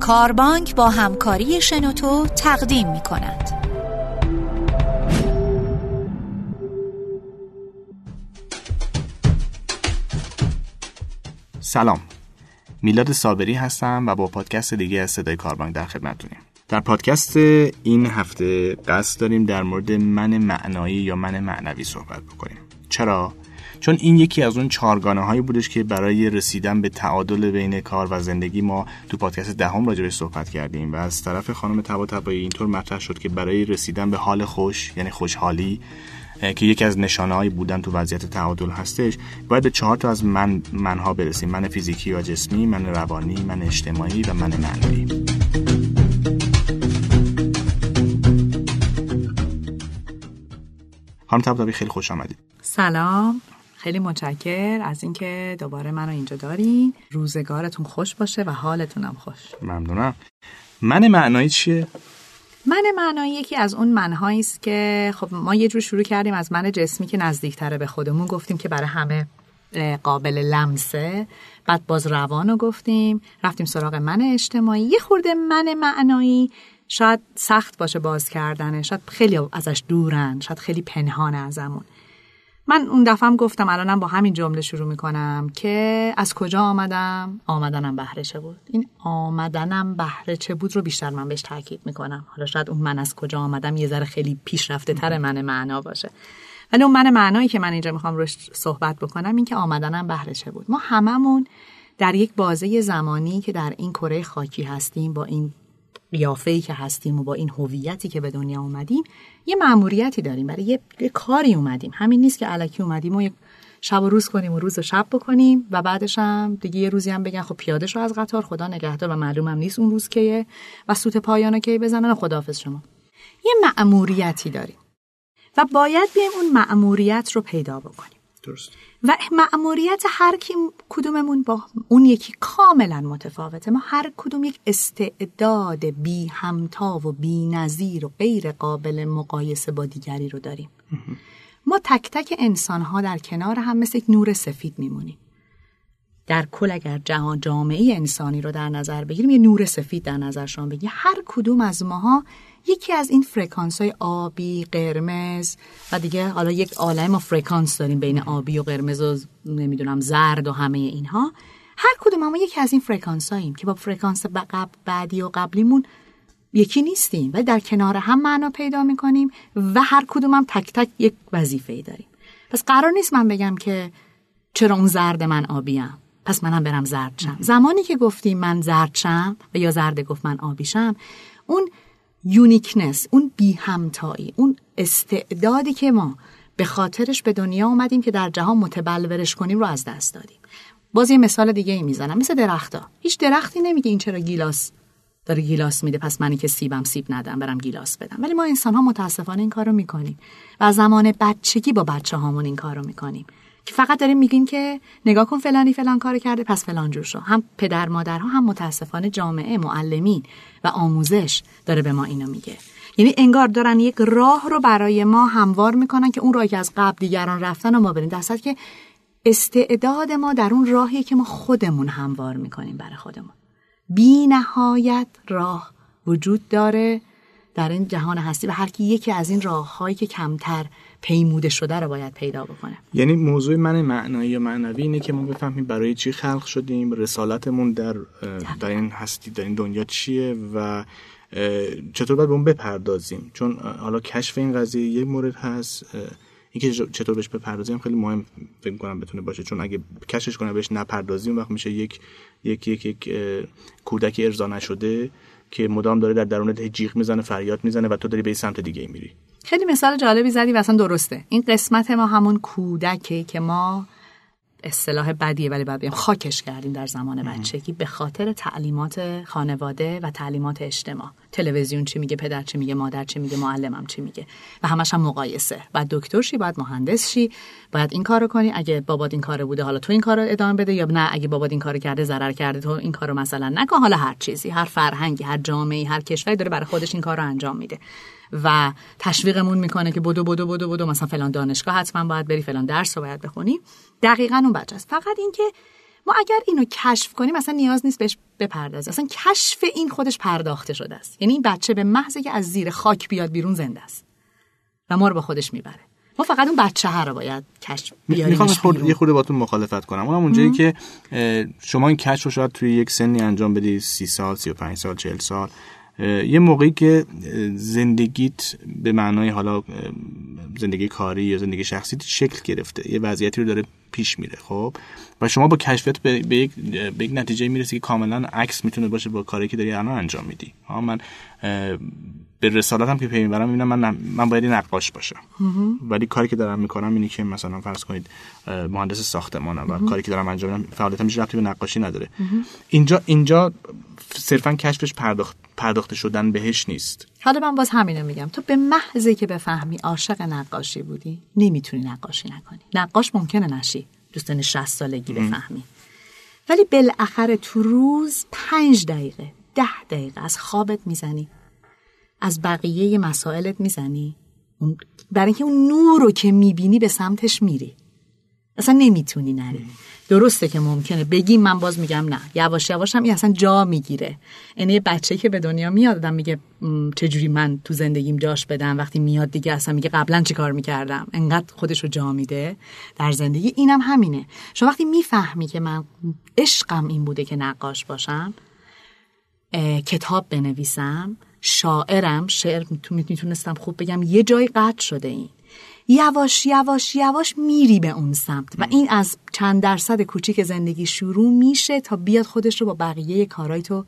کاربانک با همکاری شنوتو تقدیم می کند. سلام. میلاد صابری هستم و با پادکست دیگه از صدای کاربانک در خدمتتونیم. در پادکست این هفته قصد داریم در مورد من معنایی یا من معنوی صحبت بکنیم. چرا؟ چون این یکی از اون چارگانه هایی بودش که برای رسیدن به تعادل بین کار و زندگی ما تو پادکست دهم ده راجبش صحبت کردیم و از طرف خانم تبا تبایی اینطور مطرح شد که برای رسیدن به حال خوش یعنی خوشحالی که یکی از نشانه بودن تو وضعیت تعادل هستش باید به چهار تا از من منها برسیم من فیزیکی و جسمی من روانی من اجتماعی و من معنوی. خانم تبا خیلی خوش آمدید. سلام. خیلی متشکر از اینکه دوباره منو اینجا دارین. روزگارتون خوش باشه و حالتونم خوش. ممنونم. من معنایی چیه؟ من معنایی یکی از اون منهایی است که خب ما یه جور شروع کردیم از من جسمی که نزدیکتره به خودمون. گفتیم که برای همه قابل لمسه. بعد باز روان رو گفتیم. رفتیم سراغ من اجتماعی. یه خورده من معنایی شاید سخت باشه باز کردنه. شاید خیلی ازش دورن. شاید خیلی پنهانه ازمون. من اون دفعه هم گفتم الانم با همین جمله شروع می‌کنم که از کجا آمدم؟ آمدنم بهره چه بود؟ این آمدنم بهره چه بود رو بیشتر من بهش تاکید می‌کنم. حالا شاید اون من از کجا آمدم یه ذره خیلی پیشرفته تر من معنا باشه. ولی اون من معنایی که من اینجا می‌خوام روش صحبت بکنم این که آمدنم بهره چه بود. ما هممون در یک بازه زمانی که در این کره خاکی هستیم با این قیافه که هستیم و با این هویتی که به دنیا اومدیم یه مأموریتی داریم. برای یه،, یه, کاری اومدیم. همین نیست که علکی اومدیم و یه شب و روز کنیم و روز و شب بکنیم و بعدش هم دیگه یه روزی هم بگن خب پیاده شو از قطار خدا نگهدار و معلومم نیست اون روز کیه و سوت پایانو کی بزنن و خداحافظ شما. یه مأموریتی داریم و باید بیایم اون مأموریت رو پیدا بکنیم. درست. و مأموریت هر کی کدوممون با اون یکی کاملا متفاوته. ما هر کدوم یک استعداد بی همتا و بی نظیر و غیر قابل مقایسه با دیگری رو داریم. ما تک تک انسان ها در کنار هم مثل یک نور سفید میمونیم. در کل اگر جهان جامعه انسانی رو در نظر بگیریم یه نور سفید در نظرشان بگیریم. هر کدوم از ماها یکی از این فرکانس های آبی قرمز و دیگه حالا یک عالم فرکانس داریم بین آبی و قرمز و نمی‌دونم زرد و همه اینها. هر کدوم ما یکی از این فرکانس هاییم که با فرکانس بعدی و قبلیمون یکی نیستیم و در کنار هم معنا پیدا می‌کنیم و هر کدوم هم تک تک یک وظیفه ای داریم. پس قرار نیست من بگم که چرا اون زرد من آبیم پس منم برم زرد شم. زمانی که گفتیم من زرد شم و یا زرد گفت من آبی شم اون uniqueness اون بی همتایی اون استعدادی که ما به خاطرش به دنیا اومدیم که در جهان متبلورش کنیم رو از دست دادیم. باز یه مثال دیگه ای می‌زنم مثل درختا. هیچ درختی نمیگه این چرا گیلاس داره گیلاس میده پس منی که سیبم سیب ندم برم گیلاس بدم. ولی ما انسان ها متاسفانه این کارو می‌کنیم و زمان بچگی با بچه هامون این کارو می‌کنیم. که فقط داریم میگیم که نگاه کن فلانی فلان کار کرده پس فلان جور شو. هم پدر مادرها هم متاسفانه جامعه معلمین و آموزش داره به ما اینو میگه. یعنی انگار دارن یک راه رو برای ما هموار می‌کنن که اون راهی از قبل دیگران رفتن و ما بریم. در که استعداد ما در اون راهی که ما خودمون هموار می‌کنیم برای خودمون. بی نهایت راه وجود داره در این جهان هستی و هر کی یکی از این راههایی که کمتر پیموده شده رو باید پیدا بکنه. یعنی موضوع من معنایی و معنوی اینه که ما بفهمیم برای چی خلق شدیم رسالتمون در در این هستی در این دنیا چیه و چطور باید به اون بپردازیم؟ چون حالا کشف این قضیه یک مورد هست اینکه چطور بهش بپردازیم خیلی مهم فکر کنم بتونه باشه. چون اگه کشش کنه بهش نپردازیم وقت میشه یک یک یک, یک کودک ارضا نشده. که مدام داره در درونت جیغ می‌زنه فریاد می‌زنه و تو داری به سمت دیگه میری. خیلی مثال جالبی زدی و اصلا درسته. این قسمت ما همون کودکی که ما اصطلاح بدیه ولی باید بگم خاکش کردیم در زمان بچگی به خاطر تعلیمات خانواده و تعلیمات اجتماع. تلویزیون چی میگه پدر چی میگه مادر چی میگه معلمم چی میگه. و همش هم مقایسه. بعد دکتر شی باید مهندس شی. باید این کارو کنی. اگه بابات این کارو بوده حالا تو این کارو ادامه بده. یا نه اگه بابات این کارو کرده ضرر کرده تو این کارو مثلا نکن. حالا هر چیزی هر فرهنگی هر جامعه هر کشوری داره برای خودش این کارو انجام میده. و تشویقمون می‌کنه که بدو بدو بدو بدو. مثلا فلان دانشگاه حتما باید بری فلان درس رو باید بخونی. دقیقا اون بچه است. فقط اینکه ما اگر اینو کشف کنیم اصلا نیاز نیست بهش بپردازیم اصلا کشف این خودش پرداخته شده است. یعنی این بچه به محض که از زیر خاک بیاد بیرون زنده است. و ما رو با خودش می‌بره. ما فقط اون بچه ها رو باید کشف بیاریم می‌خوام خود یه خورده باتون مخالفت کنم. اونم اونجایی که شما این کشف رو شاید توی یک سنی انجام بدی سی سال سی و پنج سال چهل سال. یه موقعی که زندگیت به معنای حالا زندگی کاری یا زندگی شخصی شکل گرفته یه وضعیتی رو داره پیش میره خب؟ و شما با کشفت به, به, یک, به یک نتیجه می‌رسی که کاملا عکس می‌تونه باشه با کاری که داری الان انجام میدی. ها من به رسالتم که پی می‌برم می‌بینم من من باید نقاش باشم. ولی کاری که دارم می‌کنم اینه که مثلا فرض کنید مهندس ساختمانم و کاری که دارم انجام میدم فعالیتم هیچ ربطی به نقاشی نداره. اینجا اینجا صرفا کشفش پرداخت پرداخته شدن بهش نیست. حالا من باز همینو میگم. تو به محضی که بفهمی عاشق نقاشی بودی نمی‌تونی نقاشی نکنی. نقاش ممکنه نشی. دوستان 60 سالگی بفهمی. ولی بالاخره تو روز پنج دقیقه ده دقیقه از خوابت می‌زنی. از بقیه مسائلت می‌زنی. برای اینکه اون نور رو که می‌بینی به سمتش میری. اصلا نمی‌تونی نری. درسته که ممکنه. بگیم من باز میگم نه. یواش یواش هم این اصلا جا می‌گیره. یعنی یه بچه که به دنیا میاد آدم میگه چجوری من تو زندگیم جاش بدم؟ وقتی میاد دیگه اصلا میگه قبلا چی کار می‌کردم؟ انقدر خودش رو جا میده در زندگی. اینم همینه. شما وقتی می‌فهمی که من عشقم این بوده که نقاش باشم کتاب بنویسم شاعرم شعر می‌تونستم خوب بگم یه جای قطع شده این. یواش یواش یواش میری به اون سمت و این از چند درصد کوچیک زندگی شروع میشه تا بیاد خودش رو با بقیه کارهای تو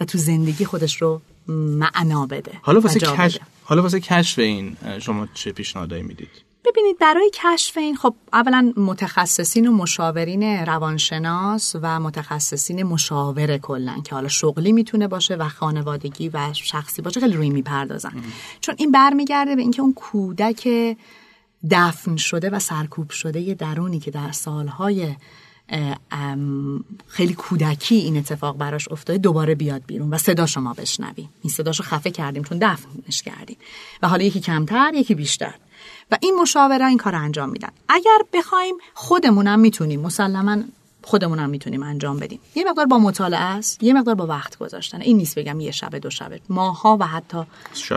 و تو زندگی خودش رو معنا بده حالا واسه کشف حالا واسه کشف این شما چه پیشنهادایی می‌دید؟ ببینید برای کشف این خب اولا متخصصین و مشاورین روانشناس و متخصصین مشاور کلا که حالا شغلی می‌تونه باشه و خانوادگی و شخصی باشه خیلی روی می‌پردازن. چون این برمیگرده به اینکه اون کودک دفن شده و سرکوب شده یه درونی که در سالهای خیلی کودکی این اتفاق براش افتاده دوباره بیاد بیرون و صدا شما بشنویم. این صداشو خفه کردیم چون دفنش کردیم. و حالا یکی کمتر یکی بیشتر. و این مشاوره این کار انجام میدن. اگر بخوایم خودمونم می‌تونیم مسلما خودمونم می‌تونیم انجام بدیم. یه مقدار با مطالعه است یه مقدار با وقت گذاشتن. این نیست بگم یه شب دو شبه ماها و حتی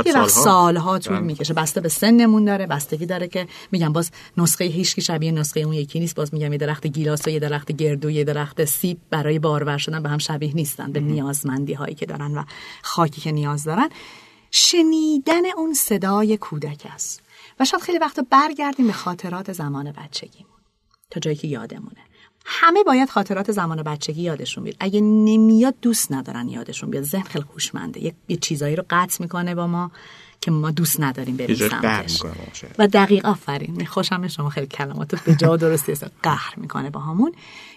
یه وقت سالها. طول بله. می‌کشه. بسته به سنمون داره بستگی داره که میگم باز نسخه هیچ کی شبیه نسخه اون یکی نیست. باز میگم یه درخت گیلاس و یه درخت گردو یه درخت سیب برای بارور شدن به هم شبیه نیستن به نیازمندی هایی که دارن و خاکی که نیاز دارن. شنیدن اون صدای کودک است. و شاید خیلی وقتا برگردیم به خاطرات زمان بچگیمون. تا جایی که یادمونه. همه باید خاطرات زمان بچگی یادشون بیاد. اگه نمیاد دوست ندارن یادشون بیاد. ذهن خیلی خوشمنده یه چیزایی رو قطع می‌کنه با ما. که ما دوست نداریم بریم سمتش. و دقیق آفرین. خوشم شما خیلی کلمات به جا درستی است قهر می‌کنه با همون.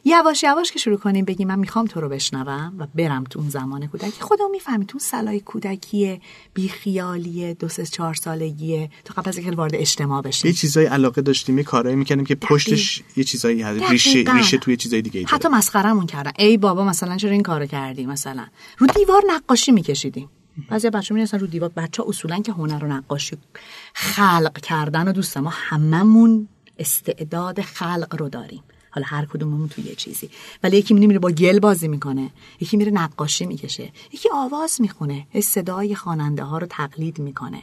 یواش یواش که شروع کنیم بگیم من می‌خوام تو رو بشنوم و برم تو اون زمان کودکی. خودم می‌فهمی تو سلای کودکیه بی خیالیه دو سه چهار سالگیه تو قبل از اینکه وارد اجتماع بشیم. یه چیزایی علاقه داشتیم یه کارایی می‌کنیم که پشتش یه چیزایی هست ریشه ریشه توی چیزای دیگه حتی مسخرهمون کردن. ای بابا مثلا چرا این کارو کردی؟ مثلا. رو دیوار نقاشی میکشیدیم. بعضی بچه می رو دیوار. بچه اصولا که هنر و نقاشی خلق کردن و دوست ما هممون استعداد خلق رو داریم. حالا هر کدوممون تو یه چیزی. ولی یکی میره با گل بازی می‌کنه. یکی میره نقاشی می‌کشه. یکی آواز می‌خونه. صدای خواننده ها رو تقلید می‌کنه.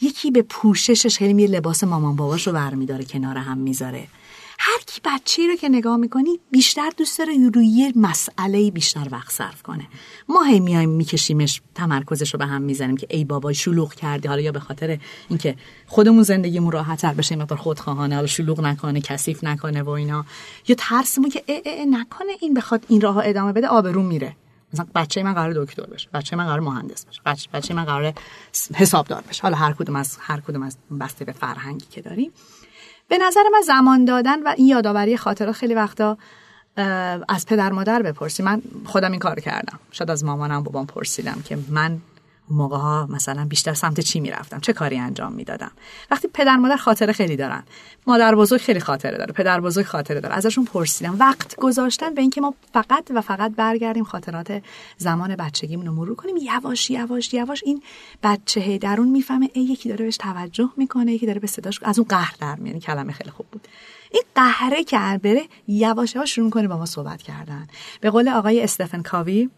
یکی به پوششش خیلی میره لباس مامان باباش رو برمیداره کنار هم می‌ذاره. هر کی بچه رو که نگاه می‌کنی بیشتر دوست داره روی یه مسئله بیشتر وقت صرف کنه. ما هی میایم میکشیمش تمرکزش رو به هم می‌زنیم که ای بابا شلوغ کردی. حالا یا به خاطر اینکه خودمون زندگیمون راحتتر بشه مقدار خودخواهانه حالا شلوغ نکنه کثیف نکنه و اینا. یا ترسمون که ای ای نکنه این بخواد این راه ادامه بده آبرون میره. مثلا بچه من قرار دکتر بشه بچه من قرار مهندس بشه بچه, بچه من قرار حسابدار بشه. حالا هر کدوم از هر کدوم از بسته به فرهنگی که داریم. به نظر من زمان دادن و این یادآوری خاطرات خیلی وقتا از پدر مادر بپرسی. من خودم این کار کردم. شاید از مامانم بابام پرسیدم که من موقع ها مثلا بیشتر سمت چی می‌رفتم؟ چه کاری انجام می‌دادم؟ وقتی پدر مادر خاطره خیلی دارن. مادر بزرگ خیلی خاطره داره. پدر بزرگ خاطره داره. ازشون پرسیدم. وقت گذاشتن به اینکه ما فقط و فقط برگردیم خاطرات زمان بچگیمون رو مرور کنیم. یواش یواش یواش این بچه درون می‌فهمه ای یکی داره بهش توجه می‌کنه یکی داره به صداش از اون قهر در میاد. کلمه خیلی خوب بود. این قهره که بره یواش یواش شروع کنه با ما صحبت کردن. به قول آقای استفن کاوی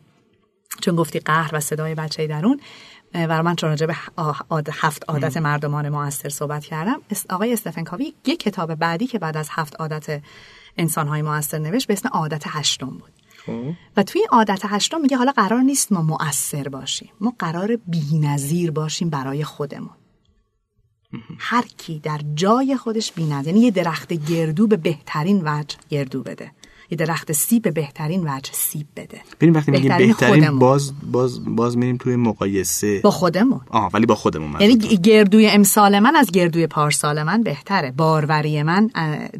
چون گفتی قهر و صدای بچه درون برای من چون راجع به هفت عادت مردمان موثر صحبت کردم آقای استفن کاوی یک کتاب بعدی که بعد از هفت عادت انسانهای موثر نوشت به اسم عادت هشتم بود. خب. و توی عادت هشتم میگه حالا قرار نیست ما مؤثر باشیم ما قرار بینظیر باشیم برای خودمون. هر کی در جای خودش بینظیر یعنی یه درخت گردو به بهترین وجه گردو بده. یه درخت سیب به بهترین وجه سیب بده. ببین وقتی میگیم بهترین باز باز باز میریم توی مقایسه. با خودمون. آه ولی با خودمون یعنی گردوی امسال من از گردوی پارسال من بهتره. باروری من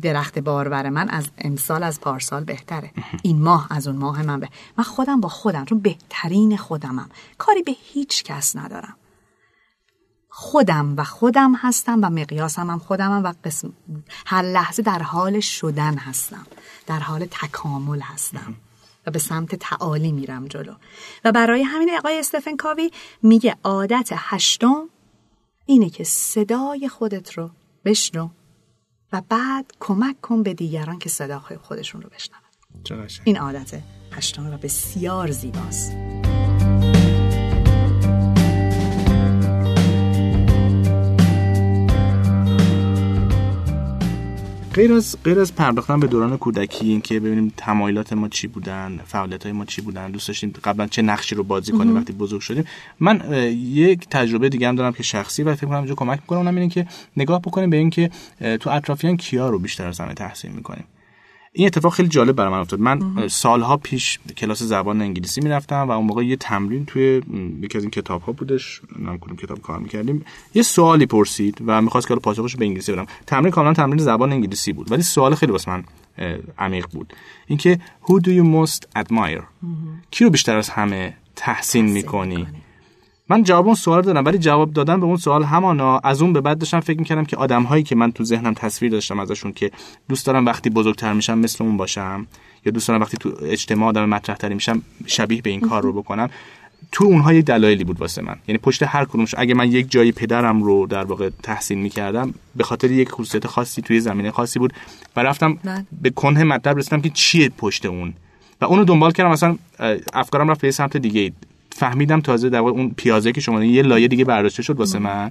درخت بارور من از امسال از پارسال بهتره. این ماه از اون ماه من به من خودم با خودم چون بهترین خودمم. کاری به هیچ کس ندارم. خودم و خودم هستم و مقیاسم هم خودمم و قسم هر لحظه در حال شدن هستم. در حال تکامل هستم و به سمت تعالی میرم جلو. و برای همین آقای استفن کاوی میگه عادت هشتم اینه که صدای خودت رو بشنو و بعد کمک کن به دیگران که صدای خودشون رو بشنون. این عادت هشتم و بسیار زیباست. غیر از غیر از پرداختن به دوران کودکی اینکه ببینیم تمایلات ما چی بودن فعالیت های ما چی بودن دوست داشتیم قبلا چه نقشی رو بازی کنیم وقتی بزرگ شدیم. من یک تجربه دیگه هم دارم که شخصی و فکر کنم کمک می‌کنه اونم اینه که نگاه بکنیم به اینکه تو اطرافیان کیا رو بیشتر از همه تحسین می‌کنیم. این اتفاق خیلی جالب برای من افتاد. من سالها پیش کلاس زبان انگلیسی می‌رفتم و اون موقع یه تمرین توی یکی از این کتاب ها بودش. نام کدوم کتاب کار می‌کردیم. یه سوالی پرسید و می‌خواست که پاسخش به انگلیسی بدم. تمرین کاملا تمرین زبان انگلیسی بود ولی سوال خیلی واسه من عمیق بود. اینکه who do you most admire کی رو بیشتر از همه تحسین می‌کنی. من جواب اون سوال دادم ولی جواب دادن به اون سوال همانا از اون به بعد داشتم فکر می‌کردم که آدم هایی که من تو ذهنم تصویر داشتم ازشون که دوست دارم وقتی بزرگتر میشم مثل اون باشم یا دوست دارم وقتی تو اجتماع آدم مطرح تری میشم شبیه به این کار رو بکنم تو اونها یه دلایلی بود واسه من. یعنی پشت هر کدومش اگه من یک جایی پدرم رو در واقع تحسین می‌کردم به خاطر یک خصوصیت خاصی توی زمینه خاصی بود و رفتم بله. به کنه مطلب رسیدم که چیه پشت اون؟ و اونو دنبال کردم مثلا افکارم رفت به سمت دیگه فهمیدم تازه در اون پیازه که شما یه لایه دیگه برداشته شد واسه من.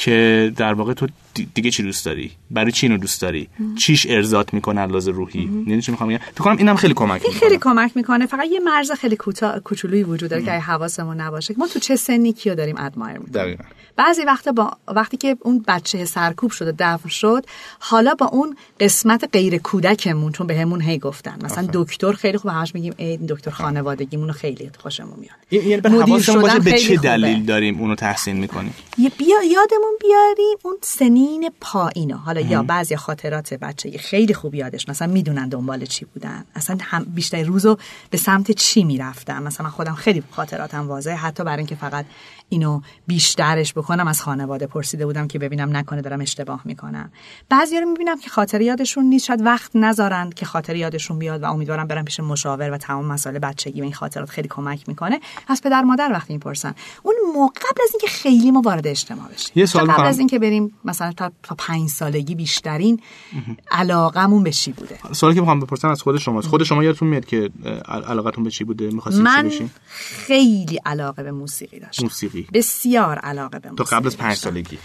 که در واقع تو دیگه چی دوست داری؟ برای چی اینو دوست داری؟ چیش ارزات می‌کنه لحاظ روحی؟ یعنی چی می‌خوام بگم فکر کنم اینم خیلی کمک می‌کنه. خیلی کمک می‌کنه. فقط یه مرز خیلی کوچولویی وجود داره که حواسمون نباشه. ما تو چه سنی کیو داریم ادمایر می‌کنیم؟ بعضی وقتا با وقتی که اون بچه سرکوب شده دفن شد حالا با اون قسمت غیر کودکمون چون بهمون هی گفتن. مثلا دکتر خیلی خوب همش میگیم ای دکتر خانوادگیمون خیلی خوشمون میاد. یعنی به حواسمون باشه به چه دلیل داریم اونو تحسین می‌کنیم؟ بیا یادمون بیاریم اون سنین پایینو حالا یا بعضی خاطرات بچه خیلی خوب یادش مثلا می‌دونن دنبال چی بودن. اصلا هم بیشتر روزو به سمت چی می‌رفتم مثلا خودم خیلی خاطراتم واضحه. حتی برای اینکه فقط اینو بیشترش بکنم از خانواده پرسیده بودم که ببینم نکنه دارم اشتباه می‌کنم. بعضی رو می‌بینم که خاطر یادشون نیست شاید وقت نذارن که خاطر یادشون بیاد و امیدوارم برم پیش مشاور و تمام مسائل بچگی و این خاطرات خیلی کمک می‌کنه. از پدر مادر وقتی می‌پرسن. اون موقع قبل از اینکه خیلی ما وارد اجتماع بشیم. یه سوال قبل از اینکه بریم مثلا تا تا 5 سالگی بیشترین علاقمون به چی بوده؟ سوالی که می‌خوام بپرسم از خود شما خود شما یادتون میاد که علاقتون به چی بوده؟ می‌خواستید چی بشین؟ خیلی علاقه به موسیقی داشتم. موسیقی. بسیار علاقه به موسیقی تا قبل از 5 سالگی.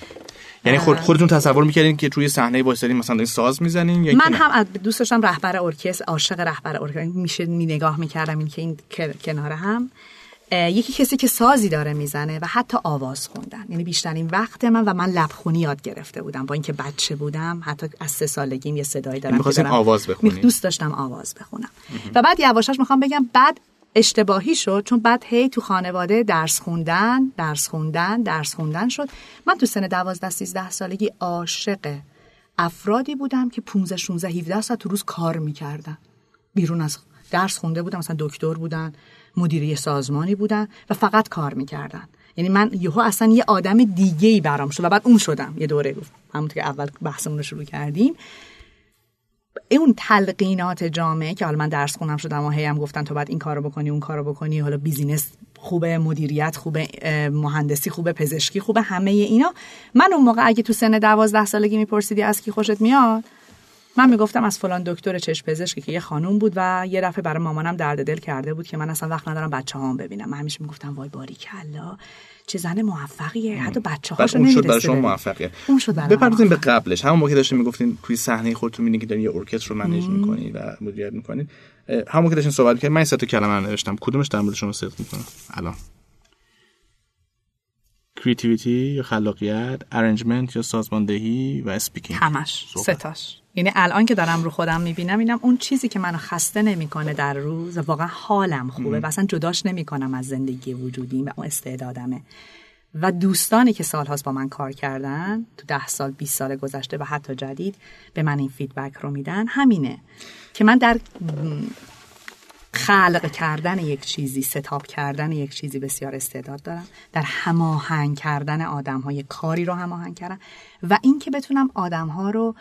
یعنی خود خودتون تصور می‌کردین که روی صحنه وایسادین مثلا ساز می‌زنین یا من هم دوست داشتم رهبر ارکستر عاشق رهبر ارکستر. میشه می نگاه می‌کردم این که این کنار هم. یکی کسی که سازی داره می‌زنه و حتی آواز خوندن. یعنی بیشترین وقت من و من لبخونی یاد گرفته بودم. با اینکه بچه بودم حتی از سه سالگیم یه صدایی دارم دارم. آواز بخونی دوست داشتم آواز بخونم. و بعد یواشاش می‌خوام بگم بعد اشتباهی شد چون بعد هی تو خانواده درس خوندن درس خوندن درس خوندن شد. من تو سن 12 13 سالگی عاشق افرادی بودم که 15 16 17 ساعت تو روز کار می‌کردن. بیرون از درس خونده بودم مثلا دکتر بودن مدیری سازمانی بودن و فقط کار می‌کردن. یعنی من یهو اصلا یه آدم دیگه ای برام شد و بعد اون شدم. یه دوره گفت همونطور که اول بحثمون رو شروع کردیم. اون تلقینات جامعه که حالا من درس خونم شدم و هی هم گفتن تو باید این کارو بکنی اون کارو بکنی حالا بیزینس خوبه مدیریت خوبه مهندسی خوبه پزشکی خوبه همه اینا. من اون موقع اگه تو سن دوازده سالگی میپرسیدی از کی خوشت میاد؟ من می‌گفتم از فلان دکتر چشم پزشکی که یه خانوم بود و یه دفعه برای مامانم درد دل کرده بود که من اصلا وقت ندارم بچه هام ببینم. من همیشه می‌گفتم وای باریکلا چه زن موفقیه. حتی بچه هاشو اون شد برای شما. موفقیه اون شد بپردازیم به. قبلش. همون موقع که داشتین می‌گفتین توی صحنه خودتون می‌بینید که دارین یه ارکستر رو manage می‌کنید و مدیریت می‌کنید همون موقع که داشتین صحبت کردین من این سه تا کلمه نوشتم. کدومش در مورد شما صدق می‌کنه الان. creativity یا خلاقیت arrangement یا سازماندهی و speaking همش. ستاش. یعنی الان که دارم رو خودم می‌بینم اینم اون چیزی که منو خسته نمی‌کنه در روز واقعا حالم خوبه. و اصلا جداش نمی‌کنم از زندگی وجودیم و اون استعدادمه. و دوستانی که سالهاست با من کار کردن تو ده سال 20 سال گذشته و حتی جدید به من این فیدبک رو میدن. همینه که من در خلق کردن یک چیزی ستاب کردن یک چیزی بسیار استعداد دارم. در هماهنگ کردن آدم های کاری رو هماهنگ کردن و اینکه بتونم آدم ها رو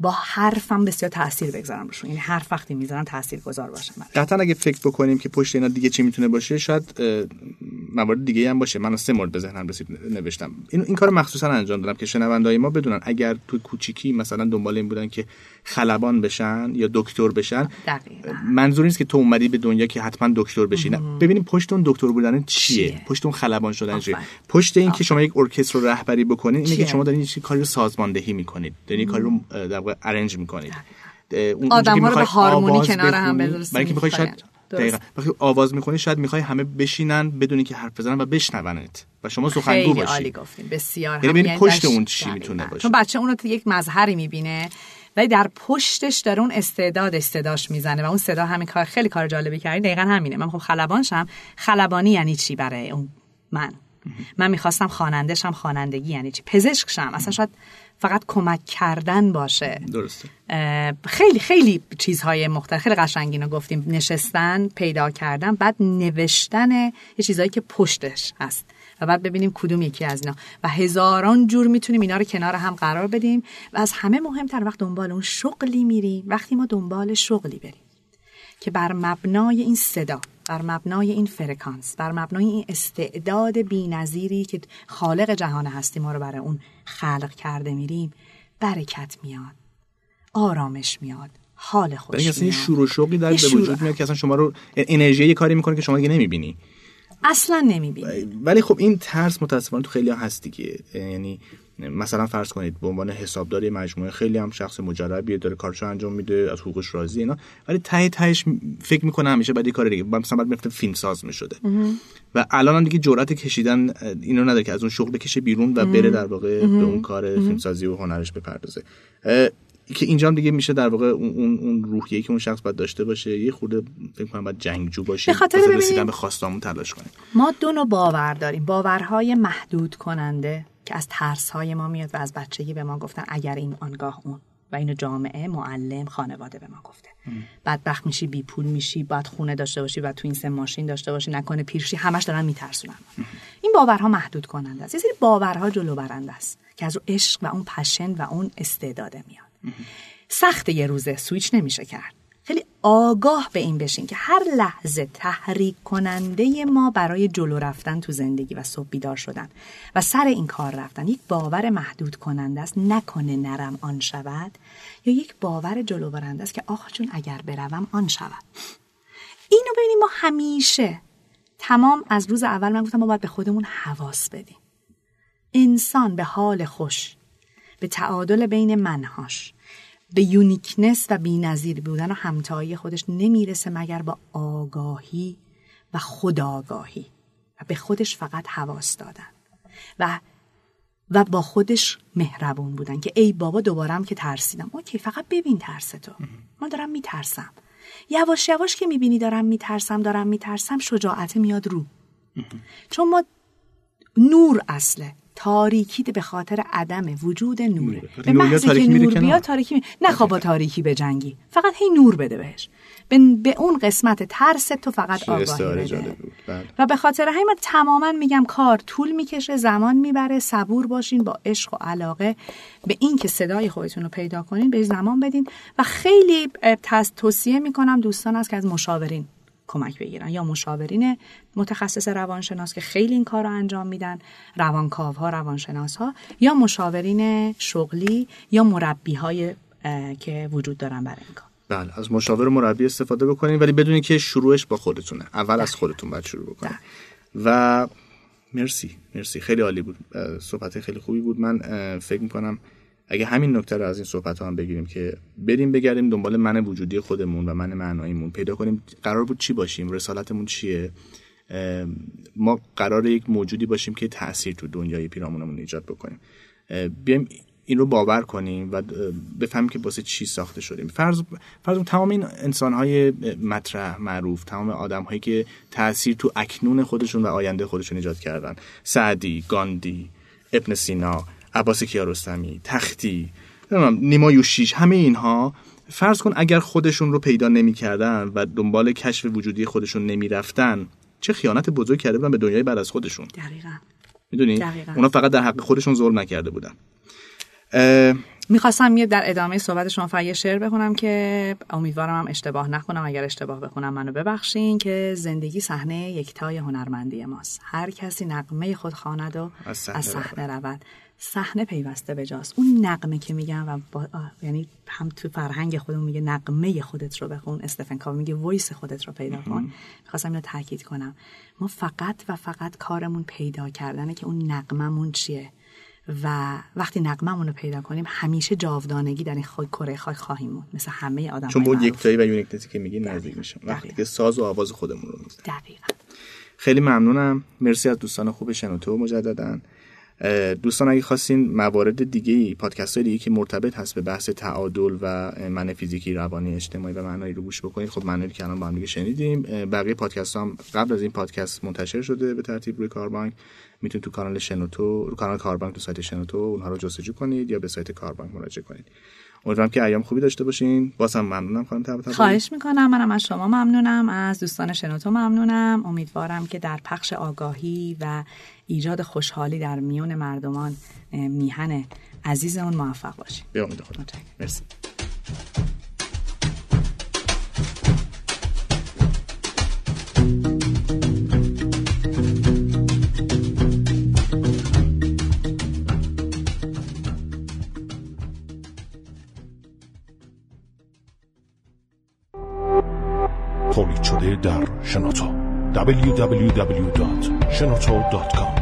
با حرفم بسیار تاثیر بگذارم روشون یعنی حرف وقتی می‌ذارم تاثیر گذار باشم براش. قطعا اگه فکر بکنیم که پشت اینا دیگه چی می‌تونه باشه شاید موارد دیگه هم باشه من سه مورد به ذهنم رسید نوشتم این این کارو مخصوصا انجام دادم که شنوندای ما بدونن اگر تو کوچیکی مثلا دنبال این بودن که خلبان بشن یا دکتر بشن دقیقاً. منظور نیست که تو اومدی به دنیا که حتما دکتر بشی نه ببینیم پشت اون دکتر بودن چیه, چیه؟ پشت اون خلبان شدن چیه. پشت این که شما یک ارکستر رو رهبری بکنید اینه که؟ شما دارین کاری رو سازماندهی می‌کنید دارین کاری رو در واقع ارنج می‌کنید. اون آدم‌ها رو به هارمونی کنار هم بخونی، بذاری برای اینکه شاید. دقیقاً. وقتی آواز می‌خونی شاید می‌خوای همه بشینن بدونی که حرف بزنن و بشنونت و شما سخنگو خیلی عالی باشی گفتیم بسیار یعنی ببینید پشت اون چی. می‌تونه باشه. چون بچه اون رو یک مظهری می‌بینه ولی در پشتش داره اون استعداد صداش می‌زنه و اون صدا همین کار خیلی کار جالبی کردی دقیقا همینه. من خب خلبان شم. خلبانی یعنی چی برای اون من؟ من می‌خواستم خواننده شم خوانندگی یعنی چی؟ پزشک شم. اصلا شاید فقط کمک کردن باشه. درسته. خیلی خیلی چیزهای مختلف خیلی قشنگین رو گفتیم. نشستن پیدا کردن بعد نوشتن یه چیزهایی که پشتش هست. و بعد ببینیم کدوم یکی از اینا. و هزاران جور می‌تونیم اینا رو کنار هم قرار بدیم. و از همه مهمتر وقت دنبال اون شغلی میریم. وقتی ما دنبال شغلی بریم. که بر مبنای این صدا. بر مبنای این فرکانس بر مبنای این استعداد بینظیری که خالق جهان هستی ما رو برای اون خلق کرده میریم برکت میاد آرامش میاد حال خوش اصلا یه میاد. شور و شوقی در به. وجود میاد که اصلا شما رو انرژی یه کاری می‌کنه که شما دیگه نمی‌بینی. اصلا نمی‌بینی. ولی خب این ترس متاسفانه تو خیلی ها هست دیگه. یعنی مثلا فرض کنید به عنوان حسابدار مجموعه خیلی هم شخص مجربیه داره کارشو انجام میده از حقوقش راضی اینا. ولی ته تهش فکر می‌کنه همیشه بعد یه کار دیگه مثلا بعد میفته فیلم ساز می‌شده و الان هم دیگه جرأت کشیدن اینو نداره که از اون شغل بکشه بیرون و بره در واقع به اون کار فیلمسازی و هنرش بپردازه. که اینجا هم دیگه میشه در واقع اون اون روحیه که اون شخص باید داشته باشه یه خورده فکر کنم باید جنگجو باشه به خاطر رسیدن به خواستامون تلاش کنیم. ما دو نوع باور داریم. باورهای محدود کننده که از ترس های ما میاد و از بچگی به ما گفتن اگر این آنگاه اون و اینو جامعه معلم خانواده به ما گفته. بدبخت میشی بی پول میشی باید خونه داشته باشی و تو این سه ماشین داشته باشی نکنه پیرشی همش دارن میترسونن. این باورها محدود کننده است. یه سری باورها جلو برنده است که از اون عشق و اون پشن و اون استعداده میاد. سخت یه روزه سویچ نمیشه کرد. آگاه به این بشین که هر لحظه تحریک کننده ما برای جلو رفتن تو زندگی و صبح بیدار شدن و سر این کار رفتن یک باور محدود کننده است. نکنه نرم آن شود یا یک باور جلو برنده است که آخ چون اگر بروم آن شود. اینو ببینیم ما همیشه تمام از روز اول من گفتم ما باید به خودمون حواس بدیم. انسان به حال خوش به تعادل بین منهاش به یونیکنس و بینظیر بودن و همتایی خودش نمی‌رسه مگر با آگاهی و خداگاهی و به خودش فقط حواس دادن و و با خودش مهربون بودن که ای بابا دوبارم که ترسیدم. اوکی فقط ببین ترس تو. من دارم میترسم. یواش یواش که می‌بینی دارم میترسم دارم میترسم شجاعت میاد رو. چون ما نور اصله. تاریکی به خاطر عدم وجود نوره. به محضی که نور. بیاد تاریکی می... نخوا با تاریکی به جنگی. فقط هی نور بده بهش. به, به اون قسمت ترس تو فقط آگاهی بده. بله. و به خاطر همین من تماما میگم کار طول می‌کشه زمان می‌بره. صبور باشین با عشق و علاقه به این که صدای خودتون رو پیدا کنین به زمان بدین. و خیلی توصیه می‌کنم دوستان است که از مشاورین کمک بگیرن یا مشاورین متخصص روانشناس که خیلی این کار رو انجام میدن روانکاوها روانشناس ها یا مشاورین شغلی یا مربی های که وجود دارن برای این کار. بله از مشاور مربی استفاده بکنید ولی بدونید که شروعش با خودتونه. اول از خودتون باید شروع بکنید و مرسی مرسی. خیلی عالی بود. صحبت خیلی خوبی بود. من فکر می‌کنم اگه همین نکته رو از این صحبت ها هم بگیریم که بریم بگردیم دنبال من وجودی خودمون و من معناییمون. پیدا کنیم. قرار بود چی باشیم؟ رسالتمون چیه؟ ما قرار یک موجودی باشیم که تاثیر تو دنیای پیرامونمون ایجاد بکنیم. بیایم این رو باور کنیم و بفهمیم که واسه چی ساخته شدیم. فرض فرض تمام این انسان های مطرح معروف تمام آدم هایی که تاثیر تو اکنون خودشون و آینده خودشون ایجاد کردن. سعدی گاندی ابن سینا عباس کیارستمی تختی نیما یوشیش همه اینها. فرض کن اگر خودشون رو پیدا نمی‌کردن و دنبال کشف وجودی خودشون نمی‌رفتن چه خیانت بزرگ کرده بودن به دنیای بعد از خودشون. دقیقا. می‌دونی؟ اونا فقط در حق خودشون ظلم نکرده بودن. می‌خواستم یه در ادامه صحبت شما فقط یه شعر بخونم که امیدوارم هم اشتباه نکنم. اگر اشتباه بخونم منو ببخشین که زندگی صحنه یکتای هنرمندی ماست. هر کسی نقمه خود خواند و از صحنه رود. صحنه پیوسته به جاست. اون نقمه که میگم و با یعنی هم تو فرهنگ خودمون میگه نقمه خودت رو بخون استفن کاو میگه وایس خودت رو پیدا کن. می‌خواستم اینو تاکید کنم. ما فقط و فقط کارمون پیدا کردنه که اون نغممون چیه. و وقتی نغممون رو پیدا کنیم همیشه جاودانگی در این خاک کره خاک خواهیم بود. مثل همه آدم چون بود یک تایی و uniqueness ی که میگی نزدیک میشم وقتی که ساز و آواز خودمون رو می‌زنیم. دقیقا. خیلی ممنونم. مرسی از دوستان خوب شنوتو مجددا. دوستان اگه خواستین موارد دیگه پادکست های دیگه که مرتبط هست به بحث تعادل و من فیزیکی روانی اجتماعی و معنایی رو گوش بکنید خب معنایی که الان با هم دیگه شنیدیم. بقیه پادکست هم قبل از این پادکست منتشر شده به ترتیب روی کاربانک. می‌تونید تو کانال شنوتو رو کانال کاربانک تو سایت شنوتو اونها رو جستجو کنید یا به سایت کاربانک مراجعه کنید. امیدوارم که ایام خوبی داشته باشین. بازم ممنونم خانم تبا خواهش می‌کنم. منم از شما ممنونم. از دوستان شنوتو ممنونم. امیدوارم که در پخش آگاهی و ایجاد خوشحالی در میون مردمان میهن عزیز اون موفق باشیم به امید خدا. مرسی. تولید شده در شنوتو www.shenoto.com